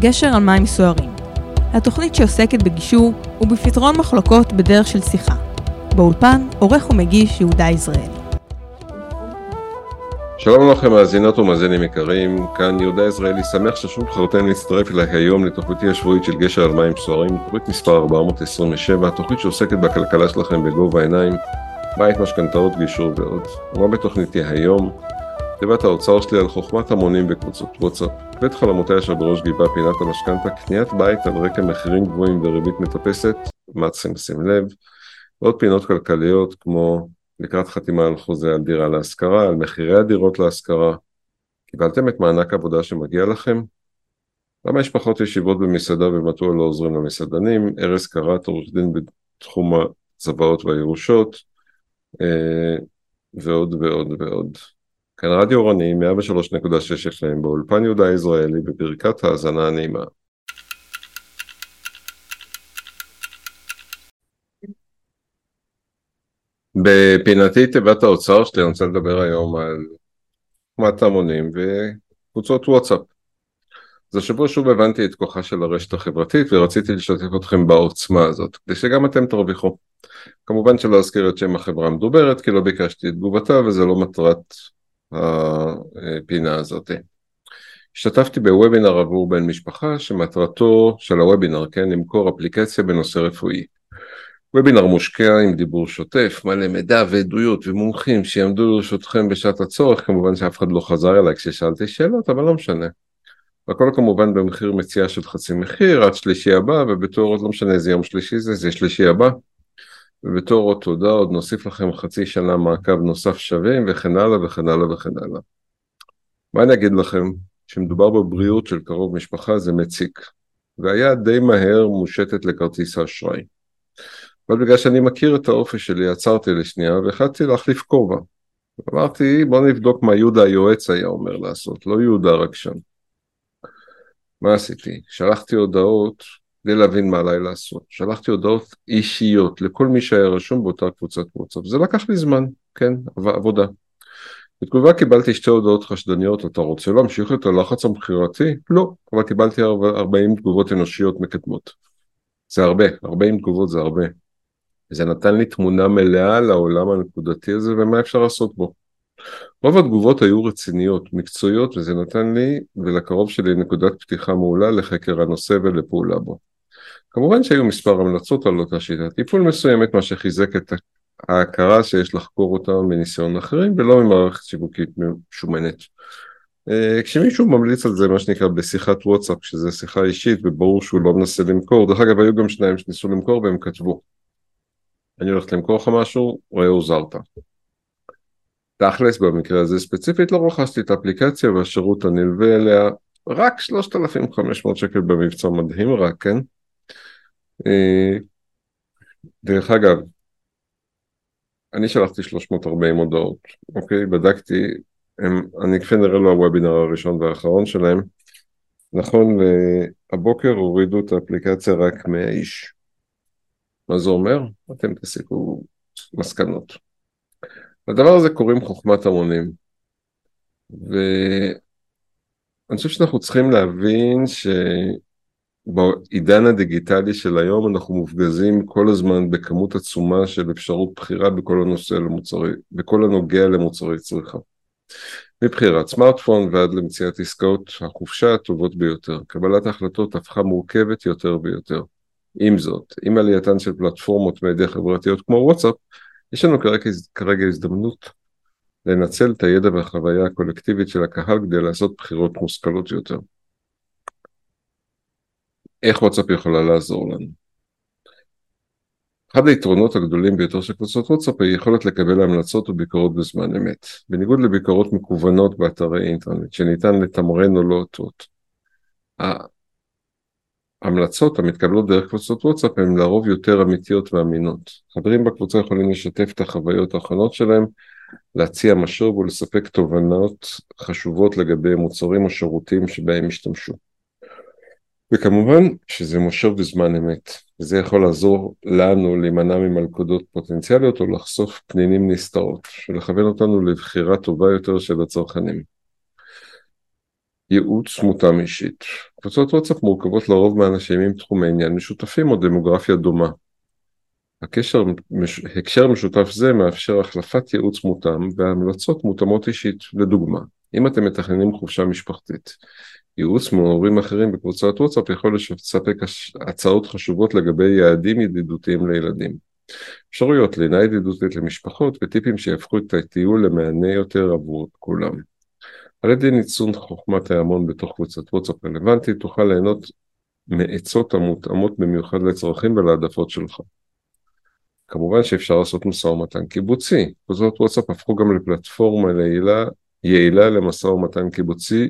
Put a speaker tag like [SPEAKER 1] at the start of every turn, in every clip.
[SPEAKER 1] גשר על מים סוערים. התוכנית שעוסקת בגישור ובפתרון מחלוקות בדרך של שיחה. באולפן, עורך ומגיש יהודה יזרעאלי.
[SPEAKER 2] שלום לכם מאזינות ומאזינים יקרים, כאן יהודה יזרעאלי, שמח ששוב בחרתם להצטרף אליי היום לתוכניתי השבועית של גשר על מים סוערים, תוכנית מספר 427, תוכנית שעוסקת בכלכלה שלכם בגובה העיניים, בית משכנתאות, גישור ועוד. ומה בתוכניתי היום? תיבת האוצר שלי על חוכמת המונים בקבוצות וואטסאפ, בית חלומותיה אשר בראש גיבה פינת המשכנתה, קניית בית על רקע מחירים גבוהים וריבית מטפסת, מה צריכים לשים לב, ועוד פינות כלכליות כמו לקראת חתימה על חוזה על דירה להשכרה, על מחירי הדירות להשכרה, קיבלתם את מענק עבודה שמגיע לכם? למה יש פחות ישיבות במסעדה ומדוע לא עוזרים למסעדנים? ארז קראט, עורך דין בתחום הצוואות והירושות, אה, ועוד ועוד ועוד. כאן רדיו אורני 103.6 FM באולפן יהודה היזרעאלי בברכת האזנה הנעימה. בפינתי תיבת האוצר שלי אני רוצה לדבר היום על חוכמת המונים וקבוצות וואטסאפ. אז השבוע שוב הבנתי את כוחה של הרשת החברתית ורציתי לשתף אתכם בעוצמה הזאת, כדי שגם אתם תרוויחו. כמובן שלא אזכיר את שם החברה המדוברת כי לא ביקשתי את תגובתה וזה לא מטרת הפינה הזאת. השתתפתי בוובינר עבור בן משפחה שמטרתו של הוובינר, כן, למכור אפליקציה בנושא רפואי. וובינר מושקע עם דיבור שוטף, מלא מידע ועדויות ומומחים שיעמדו לרשותכם בשעת הצורך, כמובן שאף אחד לא חזר אליי כששאלתי שאלות, אבל לא משנה. והכל כמובן במחיר מציאה של חצי מחיר עד שלישי הבא, ובתור עוד לא משנה איזה יום שלישי זה, זה שלישי הבא. ובתור עוד תודה עוד נוסיף לכם חצי שנה מעקב נוסף שווים וכן הלאה וכן הלאה וכן הלאה. מה אני אגיד לכם? כשמדובר בבריאות של קרוב משפחה זה מציק, והיה די מהר מושטת לכרטיס האשראי. אבל בגלל שאני מכיר את האופי שלי עצרתי לשנייה והחלטתי להחליף כובע. אמרתי בוא נבדוק מה יהודה היועץ היה אומר לעשות, לא יהודה רק שם. מה עשיתי? שלחתי הודעות כדי להבין מה עליי לעשות. שלחתי הודעות אישיות לכל מי שהיה רשום באותה קבוצת וואטסאפ. זה לקח לי זמן, כן, עבודה. בתגובה קיבלתי שתי הודעות חשדניות, אתה רוצה להמשיך את הלחץ המכירתי? לא, אבל קיבלתי 40 תגובות אנושיות מקדמות. זה הרבה, 40 תגובות זה הרבה. זה נתן לי תמונה מלאה לעולם הנקודתי הזה ומה אפשר לעשות בו. רוב התגובות היו רציניות, מקצועיות, וזה נתן לי ולקרוב שלי נקודת פתיחה מעולה לחקר הנושא ולפעולה בו. כמובן שהיו מספר המלצות על אותה שיטת טיפול מסוימת, מה שחיזק את ההכרה שיש לחקור אותה מניסיון אחרים ולא ממערכת שיווקית משומנת. אה, כשמישהו ממליץ על זה מה שנקרא בשיחת וואטסאפ, שזה שיחה אישית וברור שהוא לא מנסה למכור, דרך אגב היו גם שניים שניסו למכור והם כתבו אני הולך למכור לך משהו, ראה הוזרת. תכלס במקרה הזה ספציפית לא רכשתי את האפליקציה והשירות הנלווה אליה רק 3,500 שקל במבצע מדהים רק, כן? אה, דרך אגב, אני שלחתי 340 הודעות, אוקיי? בדקתי, הם, אני כפי נראה לו הוובינר הראשון והאחרון שלהם, נכון הבוקר הורידו את האפליקציה רק 100 איש. מה זה אומר? אתם תסיקו מסקנות. לדבר הזה קוראים חוכמת המונים. ואני חושב שאנחנו צריכים להבין שבעידן הדיגיטלי של היום אנחנו מופגזים כל הזמן בכמות עצומה של אפשרות בחירה בכל הנושא למוצרי, בכל הנוגע למוצרי צריכה. מבחירת סמארטפון ועד למציאת עסקאות החופשה הטובות ביותר. קבלת ההחלטות הפכה מורכבת יותר ויותר. עם זאת, עם עלייתן של פלטפורמות מדיה חברתיות כמו וואטסאפ, יש לנו כרגע, כרגע הזדמנות לנצל את הידע והחוויה הקולקטיבית של הקהל כדי לעשות בחירות מושכלות יותר. איך וואטסאפ יכולה לעזור לנו? אחד היתרונות הגדולים ביותר של קבוצות וואטסאפ היא יכולת לקבל המלצות וביקורות בזמן אמת, בניגוד לביקורות מקוונות באתרי אינטרנט שניתן לתמרן או לא אותות. ההמלצות המתקבלות דרך קבוצות וואטסאפ הן לרוב יותר אמיתיות ואמינות. חברים בקבוצה יכולים לשתף את החוויות האחרונות שלהם, להציע משוב ולספק תובנות חשובות לגבי מוצרים או שירותים שבהם השתמשו. וכמובן שזה מושב בזמן אמת, וזה יכול לעזור לנו להימנע ממלכודות פוטנציאליות או לחשוף פנינים נסתרות, ולכוון אותנו לבחירה טובה יותר של הצרכנים. ייעוץ מותאם אישית. קבוצות וואטסאפ מורכבות לרוב מאנשים עם תחומי עניין משותפים או דמוגרפיה דומה. הקשר, הקשר משותף זה מאפשר החלפת ייעוץ מותאם והמלצות מותאמות אישית. לדוגמה, אם אתם מתכננים חופשה משפחתית, ייעוץ מהורים אחרים בקבוצת וואטסאפ יכול לספק הצעות חשובות לגבי יעדים ידידותיים לילדים. אפשרויות לינה ידידותית למשפחות וטיפים שיהפכו את הטיול למענה יותר עבור כולם. על ידי ניצון חוכמת ההמון בתוך קבוצת וואטסאפ רלוונטית תוכל ליהנות מעצות המותאמות במיוחד לצרכים ולהעדפות שלך. כמובן שאפשר לעשות משא ומתן קיבוצי, קבוצות וואטסאפ הפכו גם לפלטפורמה ליעילה, יעילה למשא ומתן קיבוצי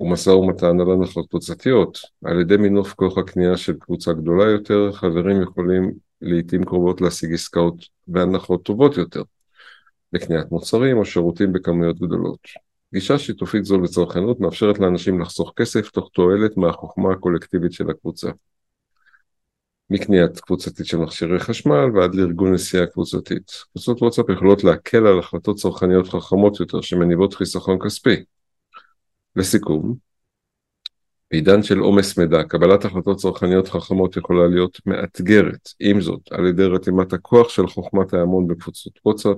[SPEAKER 2] ומשא ומתן על הנחות קבוצתיות. על ידי מינוף כוח הקנייה של קבוצה גדולה יותר, חברים יכולים לעיתים קרובות להשיג עסקאות והנחות טובות יותר, לקניית מוצרים או שירותים בכמויות גדולות. גישה שיתופית זו לצרכנות מאפשרת לאנשים לחסוך כסף תוך תועלת מהחוכמה הקולקטיבית של הקבוצה. מקניית קבוצתית של מכשירי חשמל ועד לארגון נסיעה קבוצתית. קבוצות וואטסאפ יכולות להקל על החלטות צרכניות חכמות יותר שמניבות חיסכון כספי. לסיכום, בעידן של עומס מידע, קבלת החלטות צרכניות חכמות יכולה להיות מאתגרת. עם זאת, על ידי רתימת הכוח של חוכמת ההמון בקבוצות וואטסאפ,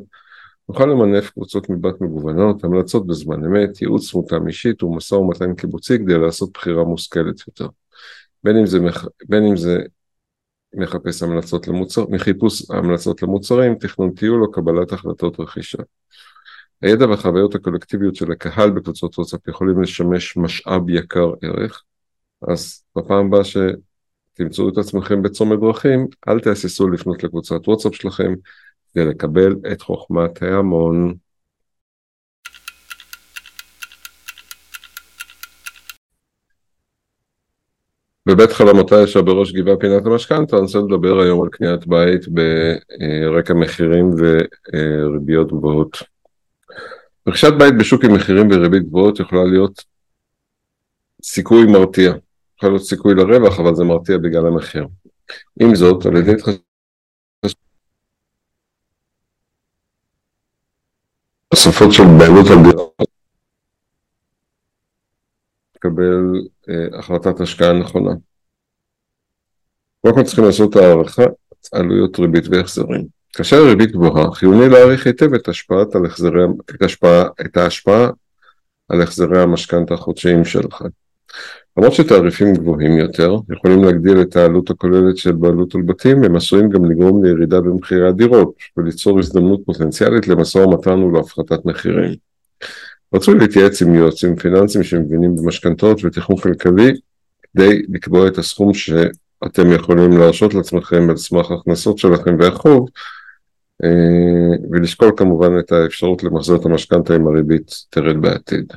[SPEAKER 2] נוכל למנף קבוצות מבט מגוונות, המלצות בזמן אמת, ייעוץ מותאם אישית ומשא ומתן קיבוצי כדי לעשות בחירה מושכלת יותר. בין אם זה, מח... בין אם זה מחפש המלצות למוצר, מחיפוש המלצות למוצרים, תכנון טיול או קבלת החלטות רכישה. הידע והחוויות הקולקטיביות של הקהל בקבוצות וואטסאפ יכולים לשמש משאב יקר ערך, אז בפעם הבאה שתמצאו את עצמכם בצומת דרכים, אל תהססו לפנות לקבוצת וואטסאפ שלכם כדי לקבל את חוכמת ההמון. בבית חלומותיי ישר בראש גבעה פינת המשכנתה, אני רוצה לדבר היום על קניית בית ברקע מחירים וריביות גבוהות. רכישת בית בשוק עם מחירים וריבית גבוהות יכולה להיות סיכוי מרתיע. יכול להיות סיכוי לרווח, אבל זה מרתיע בגלל המחיר. עם זאת, על ידי תוספות של בעלות על לקבל אה, החלטת השקעה נכונה. קודם כל צריכים לעשות הערכה עלויות ריבית והחזרים. כאשר הריבית גבוהה, חיוני להעריך היטב את, השפעת על החזרי, את, השפעה, את ההשפעה על החזרי המשכנתה החודשיים שלך. למרות שתעריפים גבוהים יותר יכולים להגדיל את העלות הכוללת של בעלות על בתים, הם עשויים גם לגרום לירידה במחירי הדירות וליצור הזדמנות פוטנציאלית למשא ומתן ולהפחתת מחירים. רצוי להתייעץ עם יועצים פיננסיים שמבינים במשכנתאות ותכנון כלכלי כדי לקבוע את הסכום שאתם יכולים להרשות לעצמכם על סמך ההכנסות שלכם והחוב ולשקול כמובן את האפשרות למחזר את המשכנתה אם הריבית תרד בעתיד.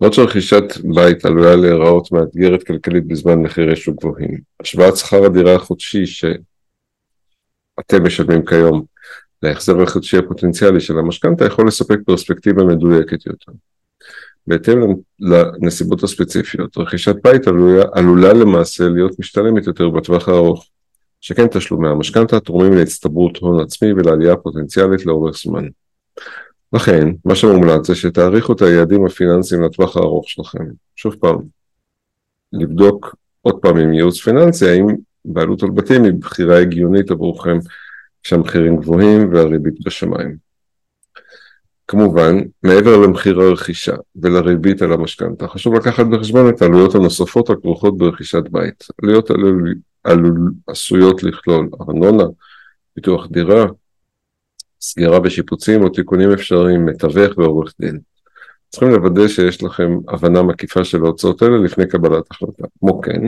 [SPEAKER 2] למרות שרכישת בית עלולה להיראות מאתגרת כלכלית בזמן מחירי שוק גבוהים. השוואת שכר הדירה החודשי שאתם משלמים כיום להחזר החודשי הפוטנציאלי של המשכנתה יכול לספק פרספקטיבה מדויקת יותר. בהתאם לנסיבות הספציפיות, רכישת בית עלולה, עלולה למעשה להיות משתלמת יותר בטווח הארוך. שכן תשלומי המשכנתה תורמים להצטברות הון עצמי ולעלייה פוטנציאלית לאורך זמן. לכן, מה שמומלץ זה שתעריכו את היעדים הפיננסיים לטווח הארוך שלכם. שוב פעם, לבדוק עוד פעם עם ייעוץ פיננסי, האם בעלות על בתים היא בחירה הגיונית עבורכם כשהמחירים גבוהים והריבית בשמיים. כמובן, מעבר למחיר הרכישה ולריבית על המשכנתה, חשוב לקחת בחשבון את העלויות הנוספות הכרוכות ברכישת בית. עלויות עשויות לכלול ארנונה, פיתוח דירה, סגירה ושיפוצים או תיקונים אפשריים, מתווך ועורך דין. צריכים לוודא שיש לכם הבנה מקיפה של ההוצאות האלה לפני קבלת החלטה. כמו כן,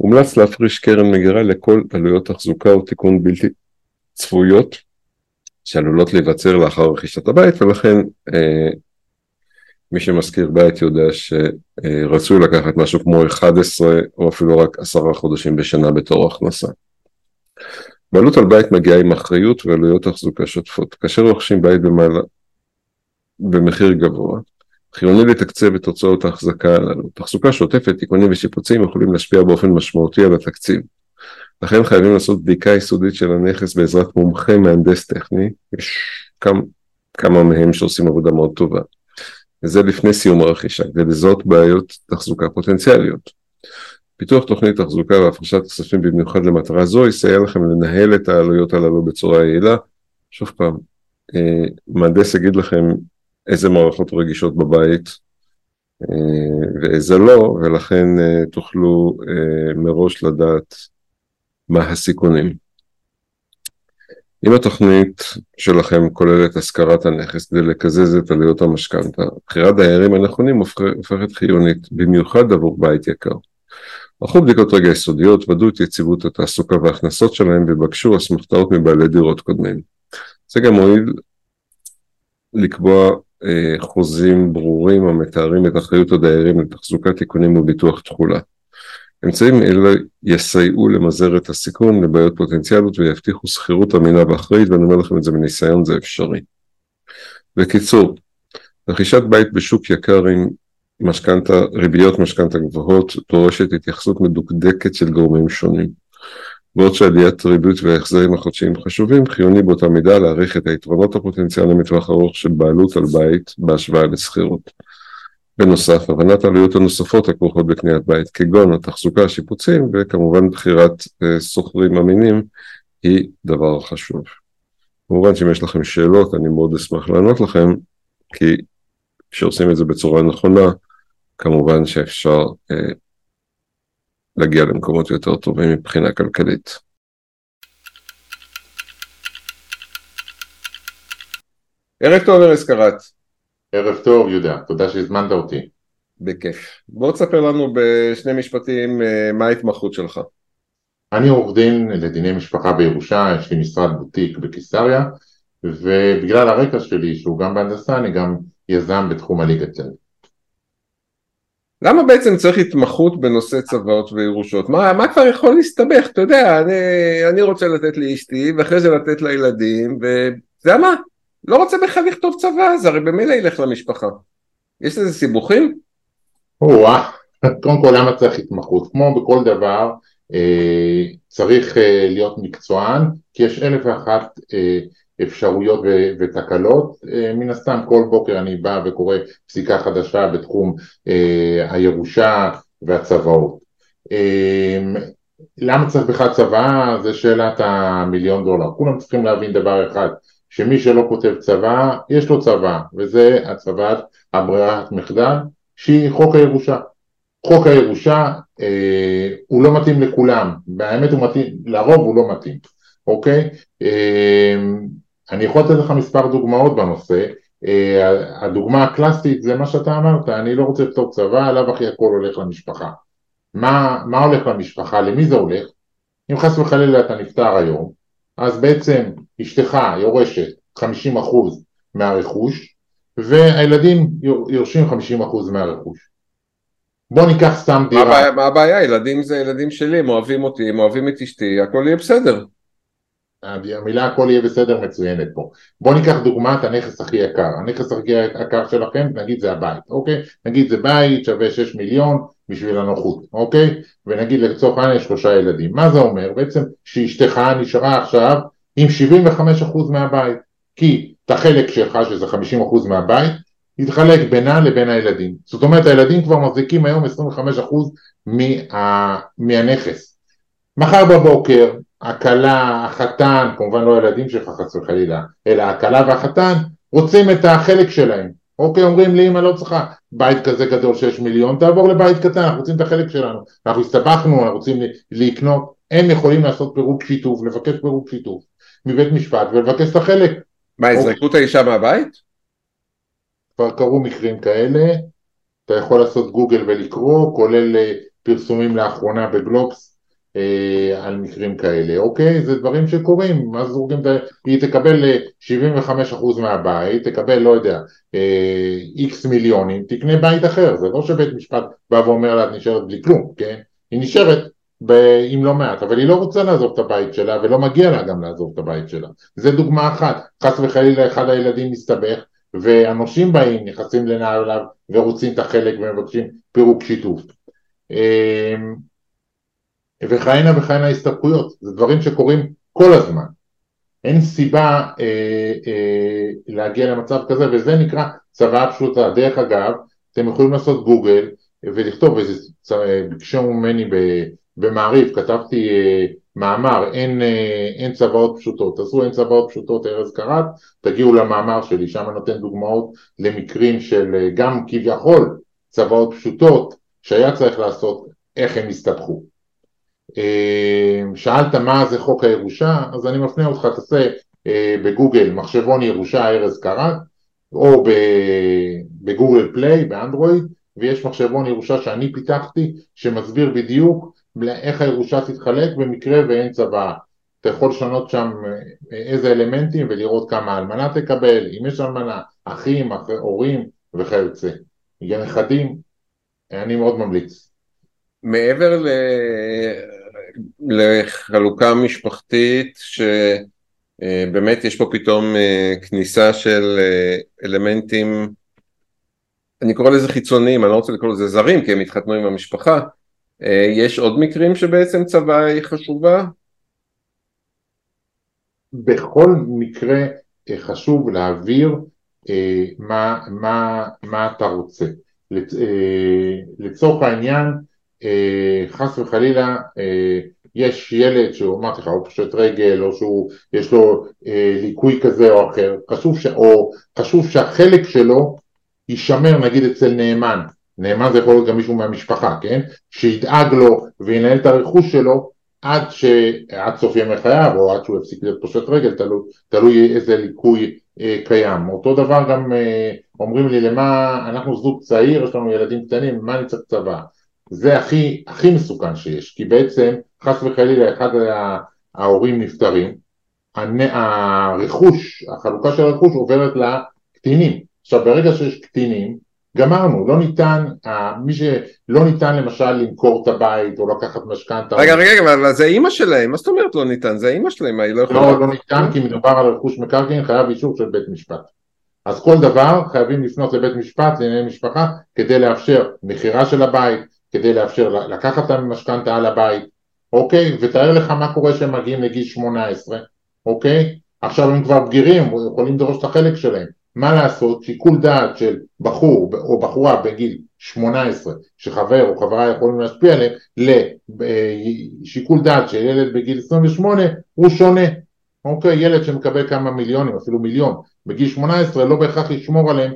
[SPEAKER 2] מומלץ להפריש קרן מגירה לכל עלויות תחזוקה או תיקון בלתי צפויות שעלולות להיווצר לאחר רכישת הבית ולכן אה, מי שמשכיר בית יודע שרצוי לקחת משהו כמו 11 או אפילו רק 10 חודשים בשנה בתור הכנסה. בעלות על בית מגיעה עם אחריות ועלויות תחזוקה שוטפות. כאשר רוכשים בית במעלה, במחיר גבוה, חיוני לתקצב את הוצאות ההחזקה הללו. תחזוקה שוטפת, תיקונים ושיפוצים יכולים להשפיע באופן משמעותי על התקציב. לכן חייבים לעשות בדיקה יסודית של הנכס בעזרת מומחה מהנדס טכני, יש כמה, כמה מהם שעושים עבודה מאוד טובה. וזה לפני סיום הרכישה, כדי לזהות בעיות תחזוקה פוטנציאליות. פיתוח תוכנית תחזוקה והפרשת כספים במיוחד למטרה זו יסייע לכם לנהל את העלויות הללו בצורה יעילה. שוב פעם, אה, מהנדס יגיד לכם איזה מערכות רגישות בבית אה, ואיזה לא, ולכן אה, תוכלו מראש לדעת מה הסיכונים. אם התוכנית שלכם כוללת השכרת הנכס כדי לקזז את עלויות המשכנתה, בחירת דיירים הנכונים הופכת חיונית, במיוחד עבור בית יקר. ערכו בדיקות רגע יסודיות, ודאו את יציבות התעסוקה וההכנסות שלהם ובקשו אסמכתאות מבעלי דירות קודמים. זה גם מועיל לקבוע אה, חוזים ברורים המתארים את אחריות הדיירים לתחזוקת תיקונים וביטוח תכולה. אמצעים אלה יסייעו למזער את הסיכון לבעיות פוטנציאליות ויבטיחו שכירות אמינה ואחראית ואני אומר לכם את זה מניסיון זה אפשרי. בקיצור, רכישת בית בשוק יקר עם משכנתה, ריביות משכנתה גבוהות דורשת התייחסות מדוקדקת של גורמים שונים. בעוד שעליית ריבית וההחזרים החודשיים חשובים, חיוני באותה מידה להעריך את היתרונות הפוטנציאליים מטווח ארוך של בעלות על בית בהשוואה לשכירות. בנוסף, הבנת העלויות הנוספות הכרוכות בקניית בית, כגון התחזוקה, השיפוצים, וכמובן בחירת אה, שוכרים אמינים, היא דבר חשוב. כמובן שאם יש לכם שאלות, אני מאוד אשמח לענות לכם, כי כשעושים את זה בצורה נכונה, כמובן שאפשר אה, להגיע למקומות יותר טובים מבחינה כלכלית. ערב טוב ארז קראט.
[SPEAKER 3] ערב טוב יהודה, תודה שהזמנת אותי.
[SPEAKER 2] בכיף. בוא תספר לנו בשני משפטים אה, מה ההתמחות שלך.
[SPEAKER 3] אני עורך דין לדיני משפחה בירושה, יש לי משרד בוטיק בקיסריה, ובגלל הרקע שלי, שהוא גם בהנדסה, אני גם יזם בתחום הליגת צד.
[SPEAKER 2] למה בעצם צריך התמחות בנושא צוואות וירושות? מה, מה כבר יכול להסתבך? אתה יודע, אני, אני רוצה לתת לאשתי, ואחרי זה לתת לילדים, יודע מה? לא רוצה בכלל לכתוב צבא, זה הרי במילא ילך למשפחה. יש לזה סיבוכים?
[SPEAKER 3] או-אה, קודם כל למה צריך התמחות? כמו בכל דבר, אה, צריך אה, להיות מקצוען, כי יש אלף ואחת אה, אפשרויות ו- ותקלות, אה, מן הסתם כל בוקר אני בא וקורא פסיקה חדשה בתחום אה, הירושה והצוואות. אה, למה צריך בכלל צוואה? זה שאלת המיליון דולר. כולם צריכים להבין דבר אחד, שמי שלא כותב צוואה, יש לו צוואה, וזה הצוות הברירת מחדל, שהיא חוק הירושה. חוק הירושה אה, הוא לא מתאים לכולם, באמת הוא מתאים, לרוב הוא לא מתאים, אוקיי? אה, אני יכול לתת לך מספר דוגמאות בנושא, אה, הדוגמה הקלאסית זה מה שאתה אמרת, אני לא רוצה לפתור צבא, עליו הכי הכל הולך למשפחה. מה, מה הולך למשפחה, למי זה הולך? אם חס וחלילה אתה נפטר היום, אז בעצם אשתך יורשת 50% מהרכוש, והילדים יורשים 50% מהרכוש. בוא ניקח סתם דירה.
[SPEAKER 2] מה הבעיה? ילדים זה ילדים שלי, הם אוהבים אותי, הם אוהבים את אשתי, הכל יהיה בסדר.
[SPEAKER 3] המילה הכל יהיה בסדר מצוינת פה. בואו ניקח דוגמא את הנכס הכי יקר. הנכס הכי יקר שלכם, נגיד זה הבית, אוקיי? נגיד זה בית שווה 6 מיליון בשביל הנוחות, אוקיי? ונגיד לצורך העניין יש שלושה ילדים. מה זה אומר? בעצם שאשתך נשארה עכשיו עם 75% מהבית. כי את החלק שלך, שזה 50% מהבית, יתחלק בינה לבין הילדים. זאת אומרת הילדים כבר מחזיקים היום 25% מה, מהנכס. מחר בבוקר הכלה, החתן, כמובן לא הילדים שלך חס וחלילה, אלא הכלה והחתן רוצים את החלק שלהם. אוקיי, אומרים לי אמא לא צריכה בית כזה גדול שיש מיליון, תעבור לבית קטן, אנחנו רוצים את החלק שלנו. אנחנו הסתבכנו, אנחנו רוצים לקנות, הם יכולים לעשות פירוק שיתוף, לבקש פירוק שיתוף מבית משפט ולבקש את החלק.
[SPEAKER 2] מה, יזרקו את האישה מהבית?
[SPEAKER 3] כבר קרו מקרים כאלה, אתה יכול לעשות גוגל ולקרוא, כולל אה, פרסומים לאחרונה בגלובס אה, על מקרים כאלה, אוקיי? זה דברים שקורים, מה זורקים, היא תקבל 75% אה, מהבית, תקבל, לא יודע, איקס אה, מיליונים, תקנה בית אחר, זה לא שבית משפט בא ואומר לה את נשארת בלי כלום, כן? היא נשארת ב- עם לא מעט, אבל היא לא רוצה לעזוב את הבית שלה ולא מגיע לה גם לעזוב את הבית שלה, זה דוגמה אחת, חס וחלילה אחד הילדים מסתבך והנושים באים, נכנסים לנעליו ורוצים את החלק ומבקשים פירוק שיתוף וכהנה וכהנה הסתבכויות, זה דברים שקורים כל הזמן. אין סיבה אה, אה, להגיע למצב כזה, וזה נקרא צוואה פשוטה. דרך אגב, אתם יכולים לעשות גוגל ולכתוב איזה, ביקשו ממני במעריב, כתבתי אה, מאמר, אין, אה, אין צוואות פשוטות, תעשו אין צוואות פשוטות ארז קרת, תגיעו למאמר שלי, שם נותן דוגמאות למקרים של אה, גם כביכול צוואות פשוטות שהיה צריך לעשות, איך הם הסתבכו. שאלת מה זה חוק הירושה, אז אני מפנה אותך, תעשה בגוגל מחשבון ירושה ארז קרת, או בגוגל פליי, באנדרואיד, ויש מחשבון ירושה שאני פיתחתי שמסביר בדיוק איך הירושה תתחלק במקרה ואין צוואה. אתה יכול לשנות שם אה, איזה אלמנטים ולראות כמה אלמנה תקבל, אם יש אלמנה, אחים, הורים וכיוצא. נכדים, אני מאוד ממליץ.
[SPEAKER 2] מעבר ל... לחלוקה משפחתית שבאמת אה, יש פה פתאום אה, כניסה של אלמנטים אני קורא לזה חיצוניים, אני לא רוצה לקרוא לזה זרים כי הם התחתנו עם המשפחה, יש עוד מקרים שבעצם צבא היא חשובה?
[SPEAKER 3] בכל מקרה אה, חשוב להעביר אה, מה, מה, מה אתה רוצה. לצורך העניין, חס וחלילה, יש ילד שהוא אמרתי לך, הוא פשוט רגל, או שיש לו ליקוי כזה או אחר, חשוב ש, או חשוב שהחלק שלו יישמר נגיד אצל נאמן, נאמן זה יכול להיות גם מישהו מהמשפחה, כן? שידאג לו וינהל את הרכוש שלו עד, ש... עד סוף ימי חייו או עד שהוא יפסיק להיות פושט רגל, תלוי, תלוי איזה ליקוי אה, קיים. אותו דבר גם אה, אומרים לי למה, אנחנו זוג צעיר, יש לנו ילדים קטנים, מה אני צריך צבא? זה הכי, הכי מסוכן שיש, כי בעצם חס וחלילה אחד ההורים נפטרים, הרכוש, החלוקה של הרכוש עוברת לקטינים עכשיו ברגע שיש קטינים, גמרנו, לא ניתן, מי שלא ניתן למשל למכור את הבית או לקחת משכנתה.
[SPEAKER 2] רגע, רגע, אבל זה אימא שלהם, מה זאת אומרת לא ניתן? זה אימא שלהם, היא לא יכולה...
[SPEAKER 3] לא, לא ניתן כי מדובר על רכוש מקרקעין, חייב אישור של בית משפט. אז כל דבר חייבים לפנות לבית משפט, לענייני משפחה, כדי לאפשר מכירה של הבית, כדי לאפשר לקחת את המשכנתה על הבית, אוקיי? ותאר לך מה קורה כשהם מגיעים לגיל 18, אוקיי? עכשיו הם כבר בגירים, יכולים לדרוש את החלק שלהם. מה לעשות, שיקול דעת של בחור או בחורה בגיל 18 שחבר או חברה יכולים להשפיע עליהם לשיקול דעת של ילד בגיל 28 הוא שונה. אוקיי, ילד שמקבל כמה מיליונים, אפילו מיליון, בגיל 18 לא בהכרח ישמור עליהם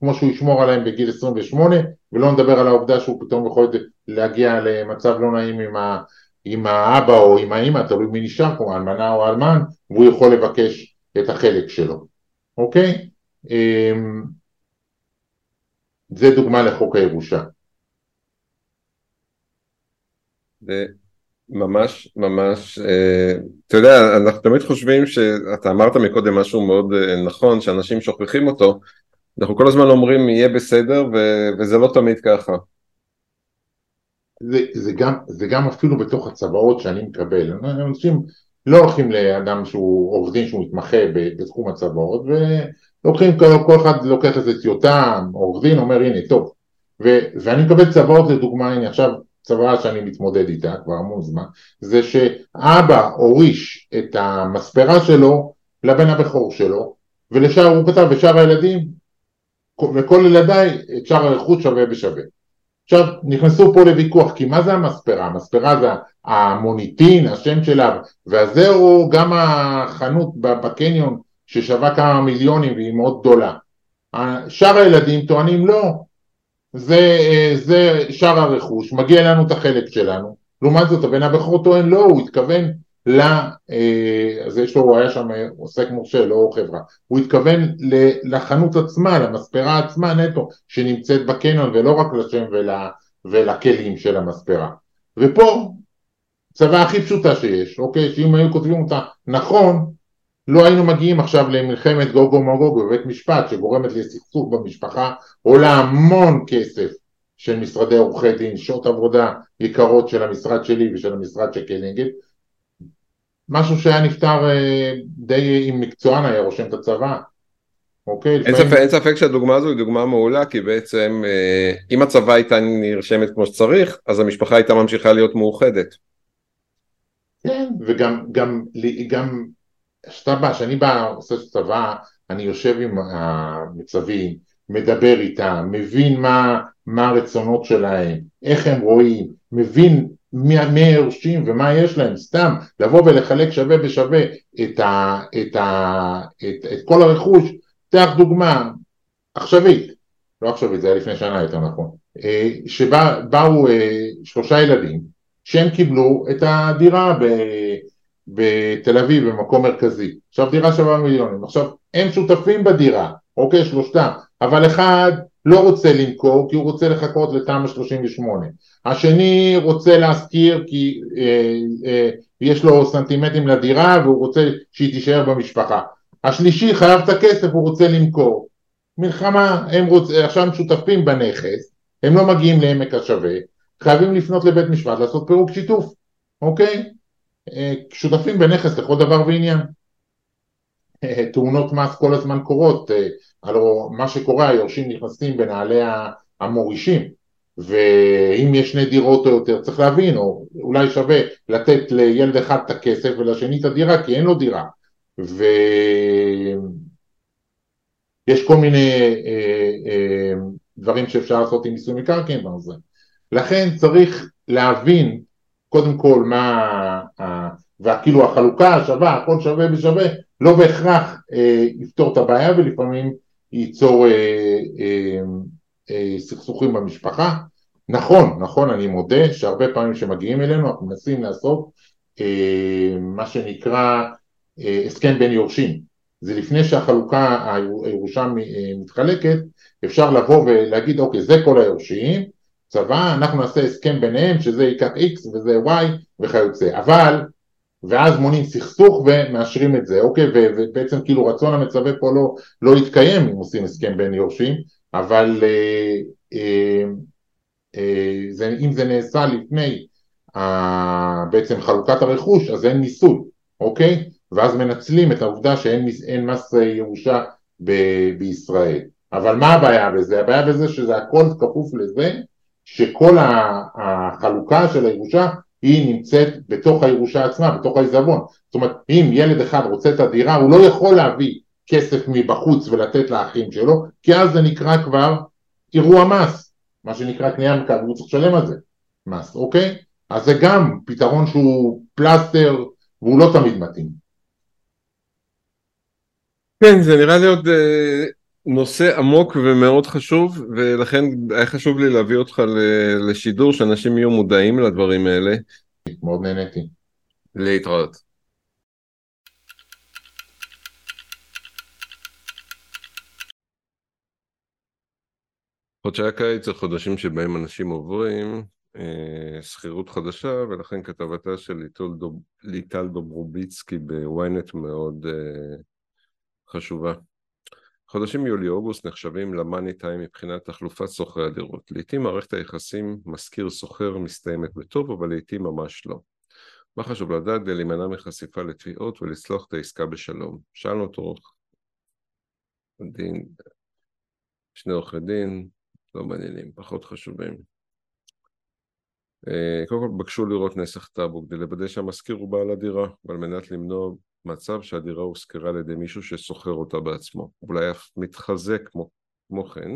[SPEAKER 3] כמו שהוא ישמור עליהם בגיל 28 ולא נדבר על העובדה שהוא פתאום יכול להגיע למצב לא נעים עם, ה, עם האבא או עם האמא, תלוי מי נשאר פה, אלמנה או אלמן, והוא יכול לבקש את החלק שלו, אוקיי? אמ, זה דוגמה לחוק הירושה.
[SPEAKER 2] ממש ממש, אה, אתה יודע, אנחנו תמיד חושבים שאתה אמרת מקודם משהו מאוד אה, נכון, שאנשים שוכחים אותו, אנחנו כל הזמן אומרים יהיה בסדר ו- וזה לא תמיד ככה.
[SPEAKER 3] זה, זה, גם, זה גם אפילו בתוך הצוואות שאני מקבל, אנשים לא הולכים לאדם שהוא עורך דין שהוא מתמחה בתחום הצוואות לוקחים, כל אחד לוקח איזה טיוטה, עורך דין אומר הנה טוב ו, ואני מקבל צוואות לדוגמה, הנה עכשיו צוואה שאני מתמודד איתה כבר המון זמן, זה שאבא הוריש את המספרה שלו לבן הבכור שלו ולשאר הוא כתב ושאר הילדים וכל ילדיי את שאר הרכוש שווה בשווה עכשיו נכנסו פה לוויכוח כי מה זה המספרה? המספרה זה המוניטין, השם שלה והזהו גם החנות בקניון ששווה כמה מיליונים והיא מאוד גדולה. שאר הילדים טוענים לא, זה, זה שאר הרכוש, מגיע לנו את החלק שלנו. לעומת זאת הבן הבכור טוען לא, הוא התכוון ל... אה, אז יש לו, הוא היה שם עוסק מורשה, לא חברה. הוא התכוון לחנות עצמה, למספרה עצמה נטו, שנמצאת בקניון ולא רק לשם ול, ולכלים של המספרה. ופה צבא הכי פשוטה שיש, אוקיי? שאם היו כותבים אותה נכון, לא היינו מגיעים עכשיו למלחמת גוגו מוגוגו בבית משפט שגורמת לסכסוך במשפחה, עולה המון כסף של משרדי עורכי דין, שעות עבודה יקרות של המשרד שלי ושל המשרד של כנגד, משהו שהיה נפתר אה, די עם מקצוען היה רושם את הצבא.
[SPEAKER 2] אוקיי, אין, לפעמים... ספק, אין ספק שהדוגמה הזו היא דוגמה מעולה כי בעצם אה, אם הצבא הייתה נרשמת כמו שצריך אז המשפחה הייתה ממשיכה להיות מאוחדת.
[SPEAKER 3] כן. וגם גם, גם כשאתה בא, כשאני בא, עושה צבא, אני יושב עם המצבים, מדבר איתם, מבין מה, מה הרצונות שלהם, איך הם רואים, מבין מי, מי היורשים ומה יש להם, סתם לבוא ולחלק שווה בשווה את, ה, את, ה, את, את כל הרכוש, תח דוגמה עכשווית, לא עכשווית, זה היה לפני שנה יותר נכון, אה, שבאו אה, שלושה ילדים שהם קיבלו את הדירה ב, בתל אביב במקום מרכזי, עכשיו דירה שווה מיליונים, עכשיו הם שותפים בדירה, אוקיי? שלושתם, אבל אחד לא רוצה למכור כי הוא רוצה לחכות לתמ"א 38, השני רוצה להשכיר כי אה, אה, יש לו סנטימטרים לדירה והוא רוצה שהיא תישאר במשפחה, השלישי חייב את הכסף, הוא רוצה למכור, מלחמה, הם רוצ... עכשיו הם שותפים בנכס, הם לא מגיעים לעמק השווה, חייבים לפנות לבית משפט לעשות פירוק שיתוף, אוקיי? אה, שותפים בנכס לכל דבר ועניין. אה, תאונות מס כל הזמן קורות, אה, הלוא מה שקורה היורשים נכנסים בנעלי המורישים ואם יש שני דירות או יותר צריך להבין או אולי שווה לתת לילד אחד את הכסף ולשני את הדירה כי אין לו דירה ויש כל מיני אה, אה, דברים שאפשר לעשות עם מיסוי מקרקעין בנושא לכן צריך להבין קודם כל מה, וכאילו החלוקה השווה, הכל שווה בשווה, לא בהכרח אה, יפתור את הבעיה ולפעמים ייצור אה, אה, אה, סכסוכים במשפחה. נכון, נכון, אני מודה שהרבה פעמים שמגיעים אלינו אנחנו מנסים לעשות אה, מה שנקרא אה, הסכם בין יורשים. זה לפני שהחלוקה, הירושה אה, מתחלקת, אפשר לבוא ולהגיד אוקיי זה כל היורשים, צבא, אנחנו נעשה הסכם ביניהם שזה ייקח X וזה Y וכיוצא, אבל ואז מונים סכסוך ומאשרים את זה, אוקיי, ובעצם כאילו רצון המצווה פה לא, לא יתקיים אם עושים הסכם בין יורשים, אבל אה, אה, אה, זה, אם זה נעשה לפני אה, בעצם חלוקת הרכוש אז אין מיסוי, אוקיי, ואז מנצלים את העובדה שאין מס ירושה ב- בישראל, אבל מה הבעיה בזה? הבעיה בזה שזה הכל כפוף לזה שכל החלוקה של הירושה היא נמצאת בתוך הירושה עצמה, בתוך העיזבון. זאת אומרת, אם ילד אחד רוצה את הדירה, הוא לא יכול להביא כסף מבחוץ ולתת לאחים שלו, כי אז זה נקרא כבר אירוע מס, מה שנקרא קנייה מקו, הוא צריך לשלם על זה מס, אוקיי? אז זה גם פתרון שהוא פלסטר והוא לא תמיד מתאים.
[SPEAKER 2] כן, זה נראה לי עוד אה, נושא עמוק ומאוד חשוב, ולכן היה חשוב לי להביא אותך לשידור, שאנשים יהיו מודעים לדברים האלה.
[SPEAKER 3] מאוד נהניתי.
[SPEAKER 2] להתראות. חודשי הקיץ זה חודשים שבהם אנשים עוברים אה, שכירות חדשה, ולכן כתבתה של ליטל דוברוביצקי בוויינט מאוד אה, חשובה. חודשים יולי-אוגוסט נחשבים למאני טיים מבחינת תחלופת שוכרי הדירות. לעיתים מערכת היחסים משכיר-שוכר מסתיימת בטוב, אבל לעיתים ממש לא. מה חשוב לדעת כדי להימנע מחשיפה לתביעות ולצלוח את העסקה בשלום? שאלנו אותו דין, שני עורכי דין, לא מעניינים, פחות חשובים. אה, קודם כל בקשו לראות נסח טאבו כדי לוודא שהמשכיר הוא בעל הדירה ועל מנת למנוע מצב שהדירה הושכרה על ידי מישהו ששוכר אותה בעצמו, אולי אף מתחזק כמו, כמו כן,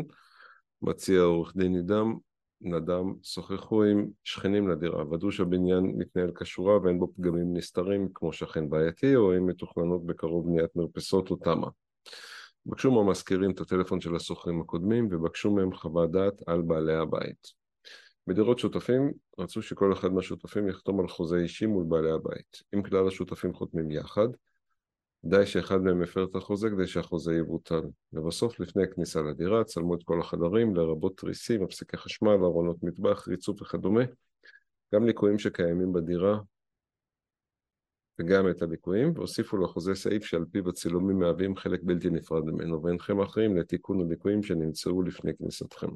[SPEAKER 2] מציע עורך דין נדם, נדם, שוחחו עם שכנים לדירה, ודאו שהבניין מתנהל כשורה ואין בו פגמים נסתרים כמו שכן בעייתי או אם מתוכננות בקרוב בניית מרפסות או תמ"א. בקשו מהמזכירים את הטלפון של השוכרים הקודמים ובקשו מהם חוות דעת על בעלי הבית. בדירות שותפים רצו שכל אחד מהשותפים יחתום על חוזה אישי מול בעלי הבית. אם כלל השותפים חותמים יחד, די שאחד מהם הפר את החוזה כדי שהחוזה יבוטל. לבסוף, לפני הכניסה לדירה, צלמו את כל החדרים, לרבות תריסים, הפסקי חשמל, ארונות מטבח, ריצוף וכדומה. גם ליקויים שקיימים בדירה וגם את הליקויים, והוסיפו לחוזה סעיף שעל פיו הצילומים מהווים חלק בלתי נפרד ממנו, ואינכם אחראים לתיקון הליקויים שנמצאו לפני כניסתכם.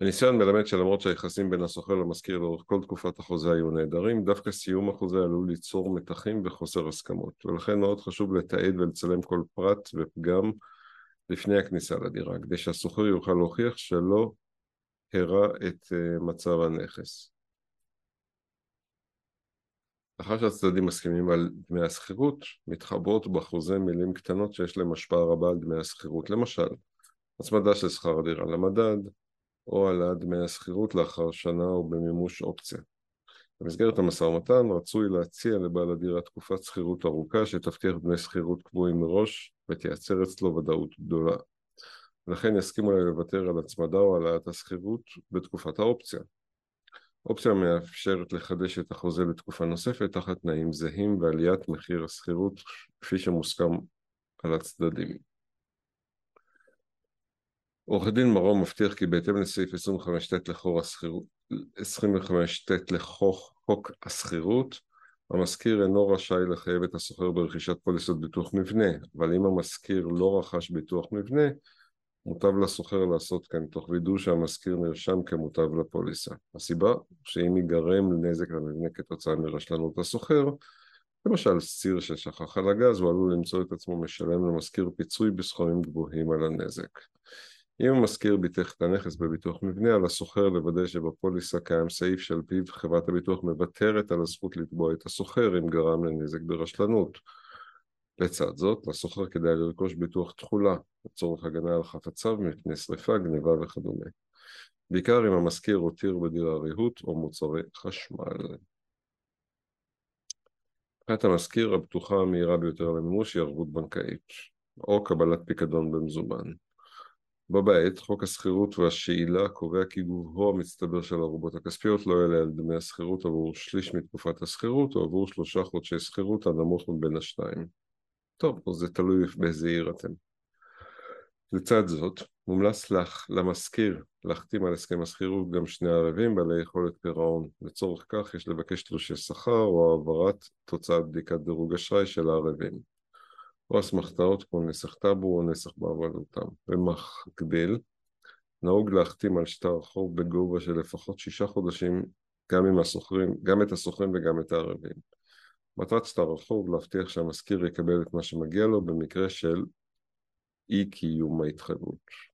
[SPEAKER 2] הניסיון מלמד שלמרות שהיחסים בין השוכר למשכיר לאורך כל תקופת החוזה היו נהדרים, דווקא סיום החוזה עלול ליצור מתחים וחוסר הסכמות, ולכן מאוד חשוב לתעד ולצלם כל פרט ופגם לפני הכניסה לדירה, כדי שהשוכר יוכל להוכיח שלא הרע את uh, מצב הנכס. לאחר שהצדדים מסכימים על דמי השכירות, מתחברות בחוזה מילים קטנות שיש להם השפעה רבה על דמי השכירות, למשל הצמדה של שכר הדירה למדד, או העלאת דמי השכירות לאחר שנה או במימוש אופציה. במסגרת המשא ומתן רצוי להציע לבעל הדירה תקופת שכירות ארוכה שתבטיח דמי שכירות קבועים מראש ותייצר אצלו ודאות גדולה. לכן יסכימו לוותר על הצמדה או העלאת השכירות בתקופת האופציה. אופציה מאפשרת לחדש את החוזה לתקופה נוספת תחת תנאים זהים ועליית מחיר השכירות כפי שמוסכם על הצדדים. עורך דין מרום מבטיח כי בהתאם לסעיף 25ט לחוק השכירות, 25ט לחוק השכירות, המשכיר אינו רשאי לחייב את השוכר ברכישת פוליסות ביטוח מבנה, אבל אם המשכיר לא רכש ביטוח מבנה, מוטב לשוכר לעשות כן תוך וידוא שהמשכיר נרשם כמוטב לפוליסה. הסיבה שאם ייגרם נזק למבנה כתוצאה מרשלנות השוכר, למשל סיר ששכח על הגז, הוא עלול למצוא את עצמו משלם למשכיר פיצוי בסכומים גבוהים על הנזק. אם המשכיר ביטח את הנכס בביטוח מבנה, על השוכר לוודא שבפוליסה קיים סעיף שעל פיו חברת הביטוח מוותרת על הזכות לתבוע את השוכר אם גרם לנזק ברשלנות. לצד זאת, לשוכר כדאי לרכוש ביטוח תכולה לצורך הגנה על חפציו מפני שרפה, גניבה וכדומה. בעיקר אם המשכיר הותיר בדירה ריהוט או מוצרי חשמל. מבחינת המשכיר, הבטוחה המהירה ביותר למימוש היא ערבות בנקאית, או קבלת פיקדון במזומן. בה בעת, חוק השכירות והשאילה קובע כי גובהו המצטבר של הערובות הכספיות לא יעלה על דמי השכירות עבור שליש מתקופת השכירות או עבור שלושה חודשי שכירות הנמוך מבין השניים. טוב, זה תלוי באיזה עיר אתם. לצד זאת, מומלץ לך, למשכיר להחתים על הסכם השכירות גם שני ערבים בעלי יכולת פירעון. לצורך כך יש לבקש תלושי שכר או העברת תוצאת בדיקת דירוג אשראי של הערבים. או אסמכתאות כמו נסח טאבו או נסח בעבודתם. במקביל, נהוג להחתים על שטר חוב בגובה של לפחות שישה חודשים גם, הסוחרים, גם את הסוחרים וגם את הערבים. מטרת שטר החוב להבטיח שהמשכיר יקבל את מה שמגיע לו במקרה של אי קיום ההתחייבות.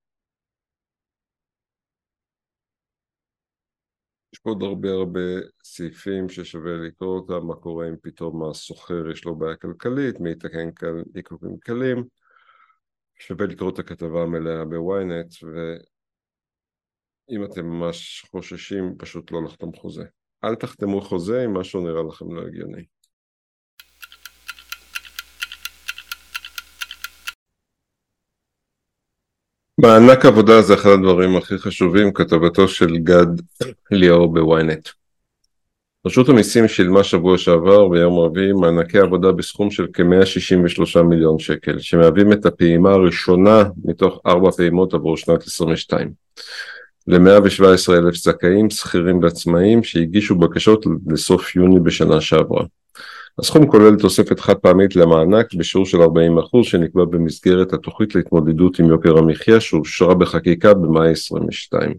[SPEAKER 2] עוד הרבה הרבה סעיפים ששווה לקרוא אותם, מה קורה אם פתאום הסוחר יש לו בעיה כלכלית, מי יתקן עיכובים קלים, שווה לקרוא את הכתבה המלאה בוויינט, ואם אתם ממש חוששים, פשוט לא לחתום חוזה. אל תחתמו חוזה אם משהו נראה לכם לא הגיוני. מענק עבודה זה אחד הדברים הכי חשובים, כתבתו של גד ליאור בוויינט. רשות המיסים שילמה שבוע שעבר ביום רביעי מענקי עבודה בסכום של כ-163 מיליון שקל, שמהווים את הפעימה הראשונה מתוך ארבע פעימות עבור שנת 22. ל-117 אלף זכאים, שכירים ועצמאים שהגישו בקשות לסוף יוני בשנה שעברה. הסכום כולל תוספת חד פעמית למענק בשיעור של 40% שנקבע במסגרת התוכנית להתמודדות עם יוקר המחיה שאושרה בחקיקה במאי 22.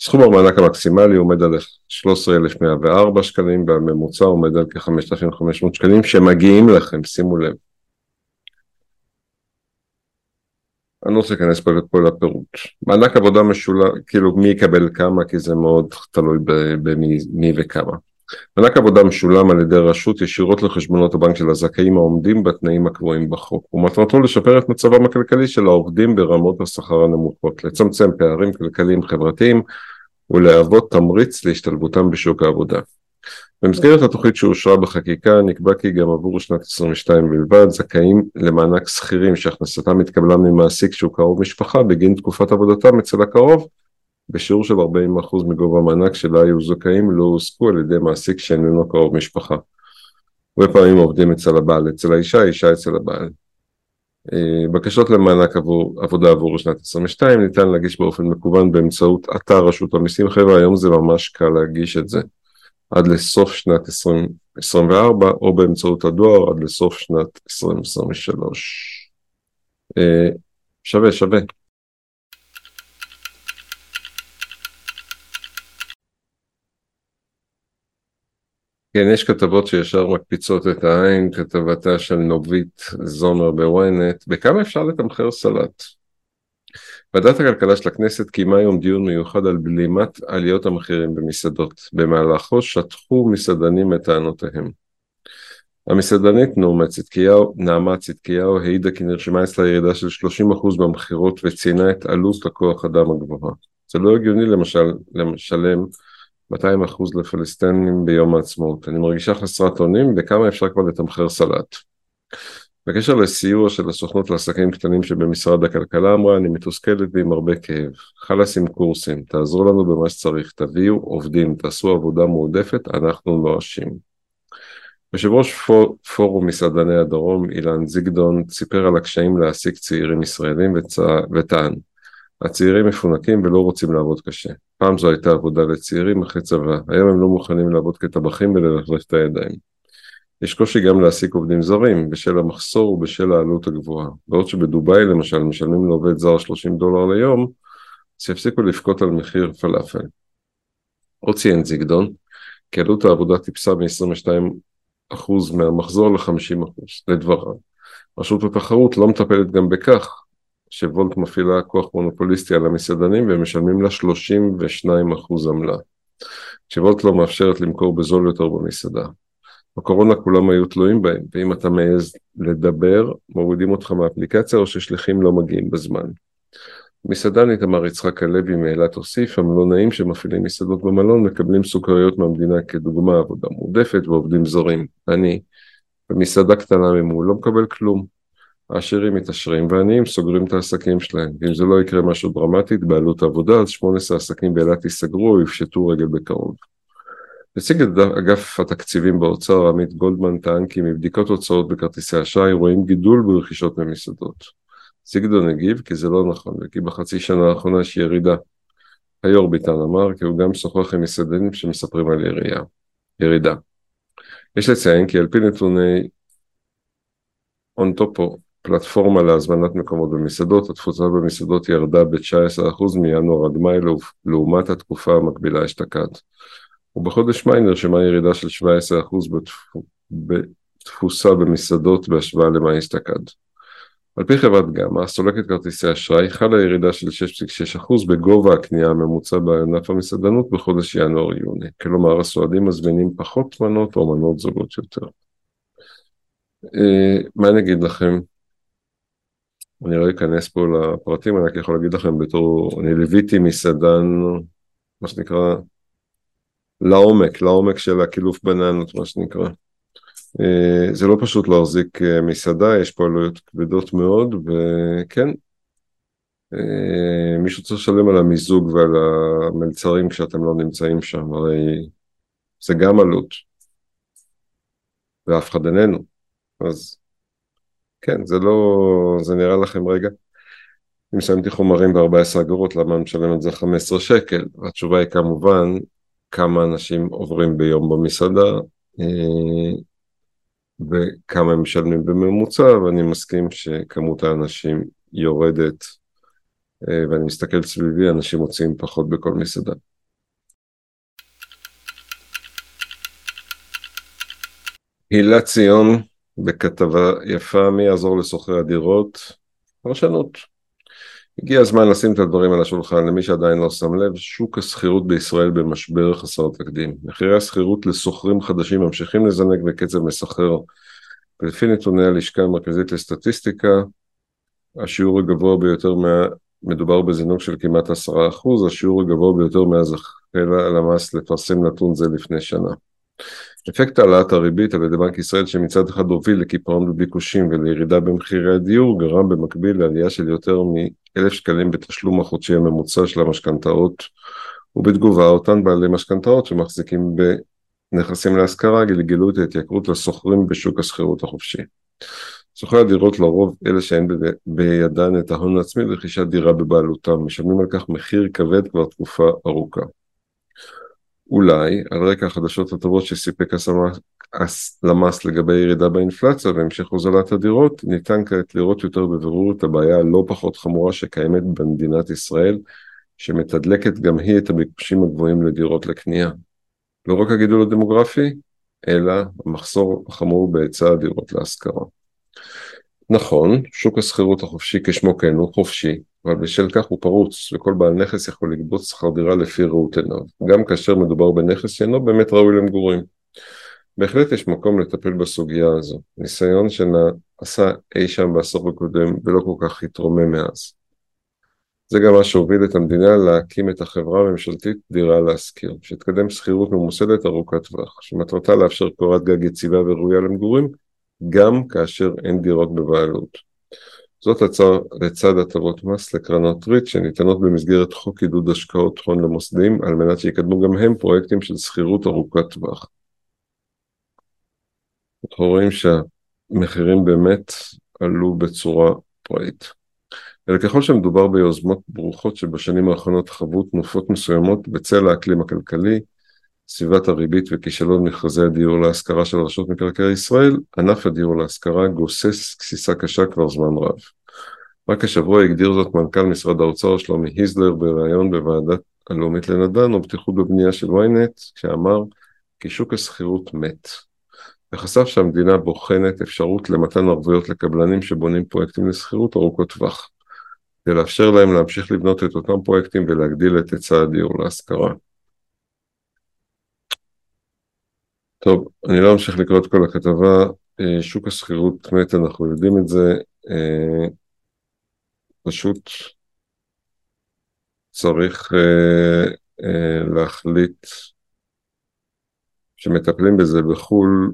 [SPEAKER 2] סכום המענק המקסימלי עומד על 13,104 שקלים והממוצע עומד על כ-5,500 שקלים שמגיעים לכם, שימו לב. אני לא רוצה להיכנס פה לכל הפירוט. מענק עבודה משולם, כאילו מי יקבל כמה כי זה מאוד תלוי במי וכמה. מענק עבודה משולם על ידי הרשות ישירות לחשבונות הבנק של הזכאים העומדים בתנאים הקבועים בחוק ומטרתו לשפר את מצבם הכלכלי של העובדים ברמות השכר הנמוכות, לצמצם פערים כלכליים חברתיים ולהוות תמריץ להשתלבותם בשוק העבודה. במסגרת התוכנית שאושרה בחקיקה נקבע כי גם עבור שנת 22 בלבד זכאים למענק שכירים שהכנסתם התקבלה ממעסיק שהוא קרוב משפחה בגין תקופת עבודתם אצל הקרוב בשיעור של 40% מגובה המענק שלה היו זכאים לא הועסקו על ידי מעסיק שאיננו קרוב משפחה. הרבה פעמים עובדים אצל הבעל, אצל האישה, אישה אצל הבעל. אה, בקשות למענק עבור, עבודה עבור שנת 22 ניתן להגיש באופן מקוון באמצעות אתר רשות המיסים חבר'ה היום זה ממש קל להגיש את זה עד לסוף שנת 2024 או באמצעות הדואר עד לסוף שנת 2023 אה, שווה שווה כן, יש כתבות שישר מקפיצות את העין, כתבתה של נובית זומר בוויינט, בכמה אפשר לתמחר סלט? ועדת הכלכלה של הכנסת קיימה היום דיון מיוחד על בלימת עליות המחירים במסעדות. במהלכו שטחו מסעדנים את טענותיהם. המסעדנית נעמה צדקיהו, נעמה צדקיהו העידה כי נרשמה אצלה ירידה של 30% במכירות וציינה את עלות הכוח אדם הגבוהה. זה לא הגיוני למשל לשלם 200% לפלסטינים ביום העצמאות. אני מרגישה חסרת אונים בכמה אפשר כבר לתמחר סלט. בקשר לסיוע של הסוכנות לעסקים קטנים שבמשרד הכלכלה אמרה, אני מתוסכלת ועם הרבה כאב. חלאס עם קורסים, תעזרו לנו במה שצריך, תביאו עובדים, תעשו עבודה מועדפת, אנחנו נואשים. יושב ראש פורום מסעדני הדרום, אילן זיגדון, סיפר על הקשיים להעסיק צעירים ישראלים. וטען, הצעירים מפונקים ולא רוצים לעבוד קשה. פעם זו הייתה עבודה לצעירים אחרי צבא, היום הם לא מוכנים לעבוד כטבחים וללכלך את הידיים. יש קושי גם להעסיק עובדים זרים בשל המחסור ובשל העלות הגבוהה. בעוד שבדובאי למשל משלמים לעובד זר 30 דולר ליום, אז יפסיקו לבכות על מחיר פלאפל. עוד ציין זיגדון, כי עלות העבודה טיפסה מ-22% מהמחזור ל-50% לדבריו. רשות התחרות לא מטפלת גם בכך שוולט מפעילה כוח מונופוליסטי על המסעדנים והם משלמים לה 32% עמלה. שוולט לא מאפשרת למכור בזול יותר במסעדה. בקורונה כולם היו תלויים בהם, ואם אתה מעז לדבר, מורידים אותך מהאפליקציה או ששליחים לא מגיעים בזמן. מסעדנית אמר יצחק הלוי מאילת הוסיף, המלונאים שמפעילים מסעדות במלון מקבלים סוכריות מהמדינה כדוגמה עבודה מועדפת ועובדים זרים. אני, במסעדה קטנה ממול, לא מקבל כלום. העשירים מתעשרים והעניים סוגרים את העסקים שלהם. אם זה לא יקרה משהו דרמטי בעלות העבודה, אז 18 עסקים באילת ייסגרו או יפשטו רגל בקרוב. נציג אגף התקציבים באוצר עמית גולדמן טען כי מבדיקות הוצאות בכרטיסי אשראי רואים גידול ברכישות במסעדות. זיגדון הגיב כי זה לא נכון וכי בחצי שנה האחרונה יש ירידה. היו"ר ביטן אמר כי הוא גם שוחח עם מסעדנים שמספרים על ירייה. ירידה. יש לציין כי על פי נתוני אונטופו, פלטפורמה להזמנת מקומות במסעדות, התפוצה במסעדות ירדה ב-19% מינואר עד מאי לעומת התקופה המקבילה אשתקד. ובחודש מאי נרשמה ירידה של 17% בתפוסה במסעדות בהשוואה למאי אשתקד. על פי חברת גמא, סולקת כרטיסי אשראי, חלה ירידה של 6.6% בגובה הקנייה הממוצע בענף המסעדנות בחודש ינואר-יוני. כלומר, הסועדים מזמינים פחות מנות או מנות זולות יותר. אה, מה אני אגיד לכם? אני לא אכנס פה לפרטים, אני רק יכול להגיד לכם בתור, אני ליוויתי מסעדן, מה שנקרא, לעומק, לעומק של הקילוף בננות מה שנקרא. אה, זה לא פשוט להחזיק אה, מסעדה, יש פה עלויות כבדות מאוד, וכן, אה, מישהו צריך לשלם על המיזוג ועל המלצרים כשאתם לא נמצאים שם, הרי זה גם עלות, ואף אחד איננו, אז כן, זה לא, זה נראה לכם רגע. אם שמתי חומרים ב-14 אגורות, למה אני משלם את זה 15 שקל? התשובה היא כמובן, כמה אנשים עוברים ביום במסעדה אה, וכמה הם משלמים בממוצע, ואני מסכים שכמות האנשים יורדת, אה, ואני מסתכל סביבי, אנשים מוצאים פחות בכל מסעדה. הילה ציון בכתבה יפה, מי יעזור לשוכרי הדירות? פרשנות. הגיע הזמן לשים את הדברים על השולחן למי שעדיין לא שם לב, שוק השכירות בישראל במשבר חסר תקדים. מחירי השכירות לשוכרים חדשים ממשיכים לזנק בקצב מסחרר. ולפי נתוני הלשכה המרכזית לסטטיסטיקה, השיעור הגבוה ביותר, מה... מדובר בזינוק של כמעט עשרה אחוז, השיעור הגבוה ביותר מאז החלה הלמ"ס לפרסם נתון זה לפני שנה. אפקט העלאת הריבית על ידי בנק ישראל שמצד אחד הוביל לקיפאון בביקושים ולירידה במחירי הדיור גרם במקביל לעלייה של יותר מ-1,000 שקלים בתשלום החודשי הממוצע של המשכנתאות ובתגובה אותן בעלי משכנתאות שמחזיקים בנכסים להשכרה גלגלו את ההתייקרות לשוכרים בשוק השכירות החופשי. שוכרי הדירות לרוב אלה שאין בידן את ההון העצמי לרכישת דירה בבעלותם משלמים על כך מחיר כבד כבר תקופה ארוכה. אולי על רקע החדשות הטובות שסיפק למ"ס לגבי ירידה באינפלציה והמשך הוזלת הדירות, ניתן כעת לראות יותר בבירור את הבעיה הלא פחות חמורה שקיימת במדינת ישראל, שמתדלקת גם היא את הביקושים הגבוהים לדירות לקנייה. לא רק הגידול הדמוגרפי, אלא המחסור החמור בהיצע הדירות להשכרה. נכון, שוק השכירות החופשי כשמו כן הוא חופשי, אבל בשל כך הוא פרוץ, וכל בעל נכס יכול לגבות שכר דירה לפי ראות עיניו, גם כאשר מדובר בנכס שאינו באמת ראוי למגורים. בהחלט יש מקום לטפל בסוגיה הזו, ניסיון שנעשה אי שם בעשור הקודם ולא כל כך התרומם מאז. זה גם מה שהוביל את המדינה להקים את החברה הממשלתית דירה להשכיר, שתקדם שכירות ממוסדת ארוכת טווח, שמטרתה לאפשר קורת גג יציבה וראויה למגורים, גם כאשר אין דירות בבעלות. זאת לצד, לצד הטבות מס לקרנות ריט שניתנות במסגרת חוק עידוד השקעות הון למוסדים על מנת שיקדמו גם הם פרויקטים של שכירות ארוכת טווח. אנחנו רואים שהמחירים באמת עלו בצורה פראית. אלא ככל שמדובר ביוזמות ברוכות שבשנים האחרונות חוו תנופות מסוימות בצל האקלים הכלכלי, סביבת הריבית וכישלון מכרזי הדיור להשכרה של רשות מקרקעי ישראל, ענף הדיור להשכרה גוסס גסיסה קשה כבר זמן רב. רק השבוע הגדיר זאת מנכ"ל משרד האוצר שלומי היזלר בריאיון בוועדת הלאומית לנדל"ן ובטיחות בבנייה של ynet, כשאמר כי שוק השכירות מת. וחשף שהמדינה בוחנת אפשרות למתן ערבויות לקבלנים שבונים פרויקטים לשכירות ארוכות טווח, כדי לאפשר להם להמשיך לבנות את אותם פרויקטים ולהגדיל את היצע הדיור להשכרה. טוב, אני לא אמשיך לקרוא את כל הכתבה, אה, שוק השכירות מת, אנחנו יודעים את זה, אה, פשוט צריך אה, להחליט שמטפלים בזה בחו"ל,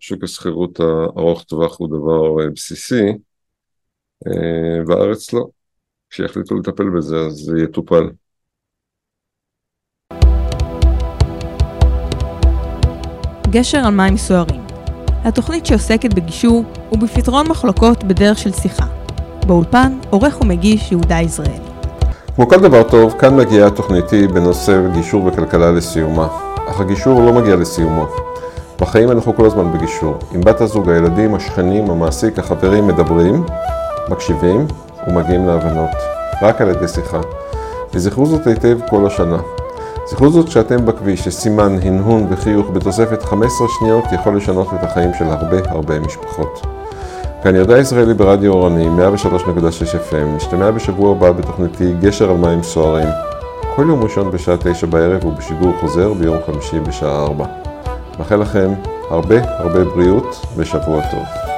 [SPEAKER 2] שוק השכירות הארוך טווח הוא דבר בסיסי, בארץ לא. כשיחליטו לטפל בזה אז זה יטופל.
[SPEAKER 1] גשר על מים סוערים. התוכנית שעוסקת בגישור ובפתרון מחלוקות בדרך של שיחה. באולפן, עורך ומגיש יהודה יזרעאלי.
[SPEAKER 2] כמו כל דבר טוב, כאן מגיעה תוכניתי בנושא גישור וכלכלה לסיומה. אך הגישור לא מגיע לסיומו. בחיים אנחנו כל הזמן בגישור. עם בת הזוג, הילדים, השכנים, המעסיק, החברים מדברים, מקשיבים ומגיעים להבנות. רק על ידי שיחה. וזכרו זאת היטב כל השנה. זכרו זאת כשאתם בכביש, שסימן, הנהון וחיוך בתוספת 15 שניות יכול לשנות את החיים של הרבה הרבה משפחות. כאן ירדה ישראלי ברדיו אורני, 103.6 FM, משתמע בשבוע הבא בתוכניתי גשר על מים סוערים. כל יום ראשון בשעה 9 בערב ובשידור חוזר ביום חמישי בשעה 4. מאחל לכם הרבה הרבה בריאות ושבוע טוב.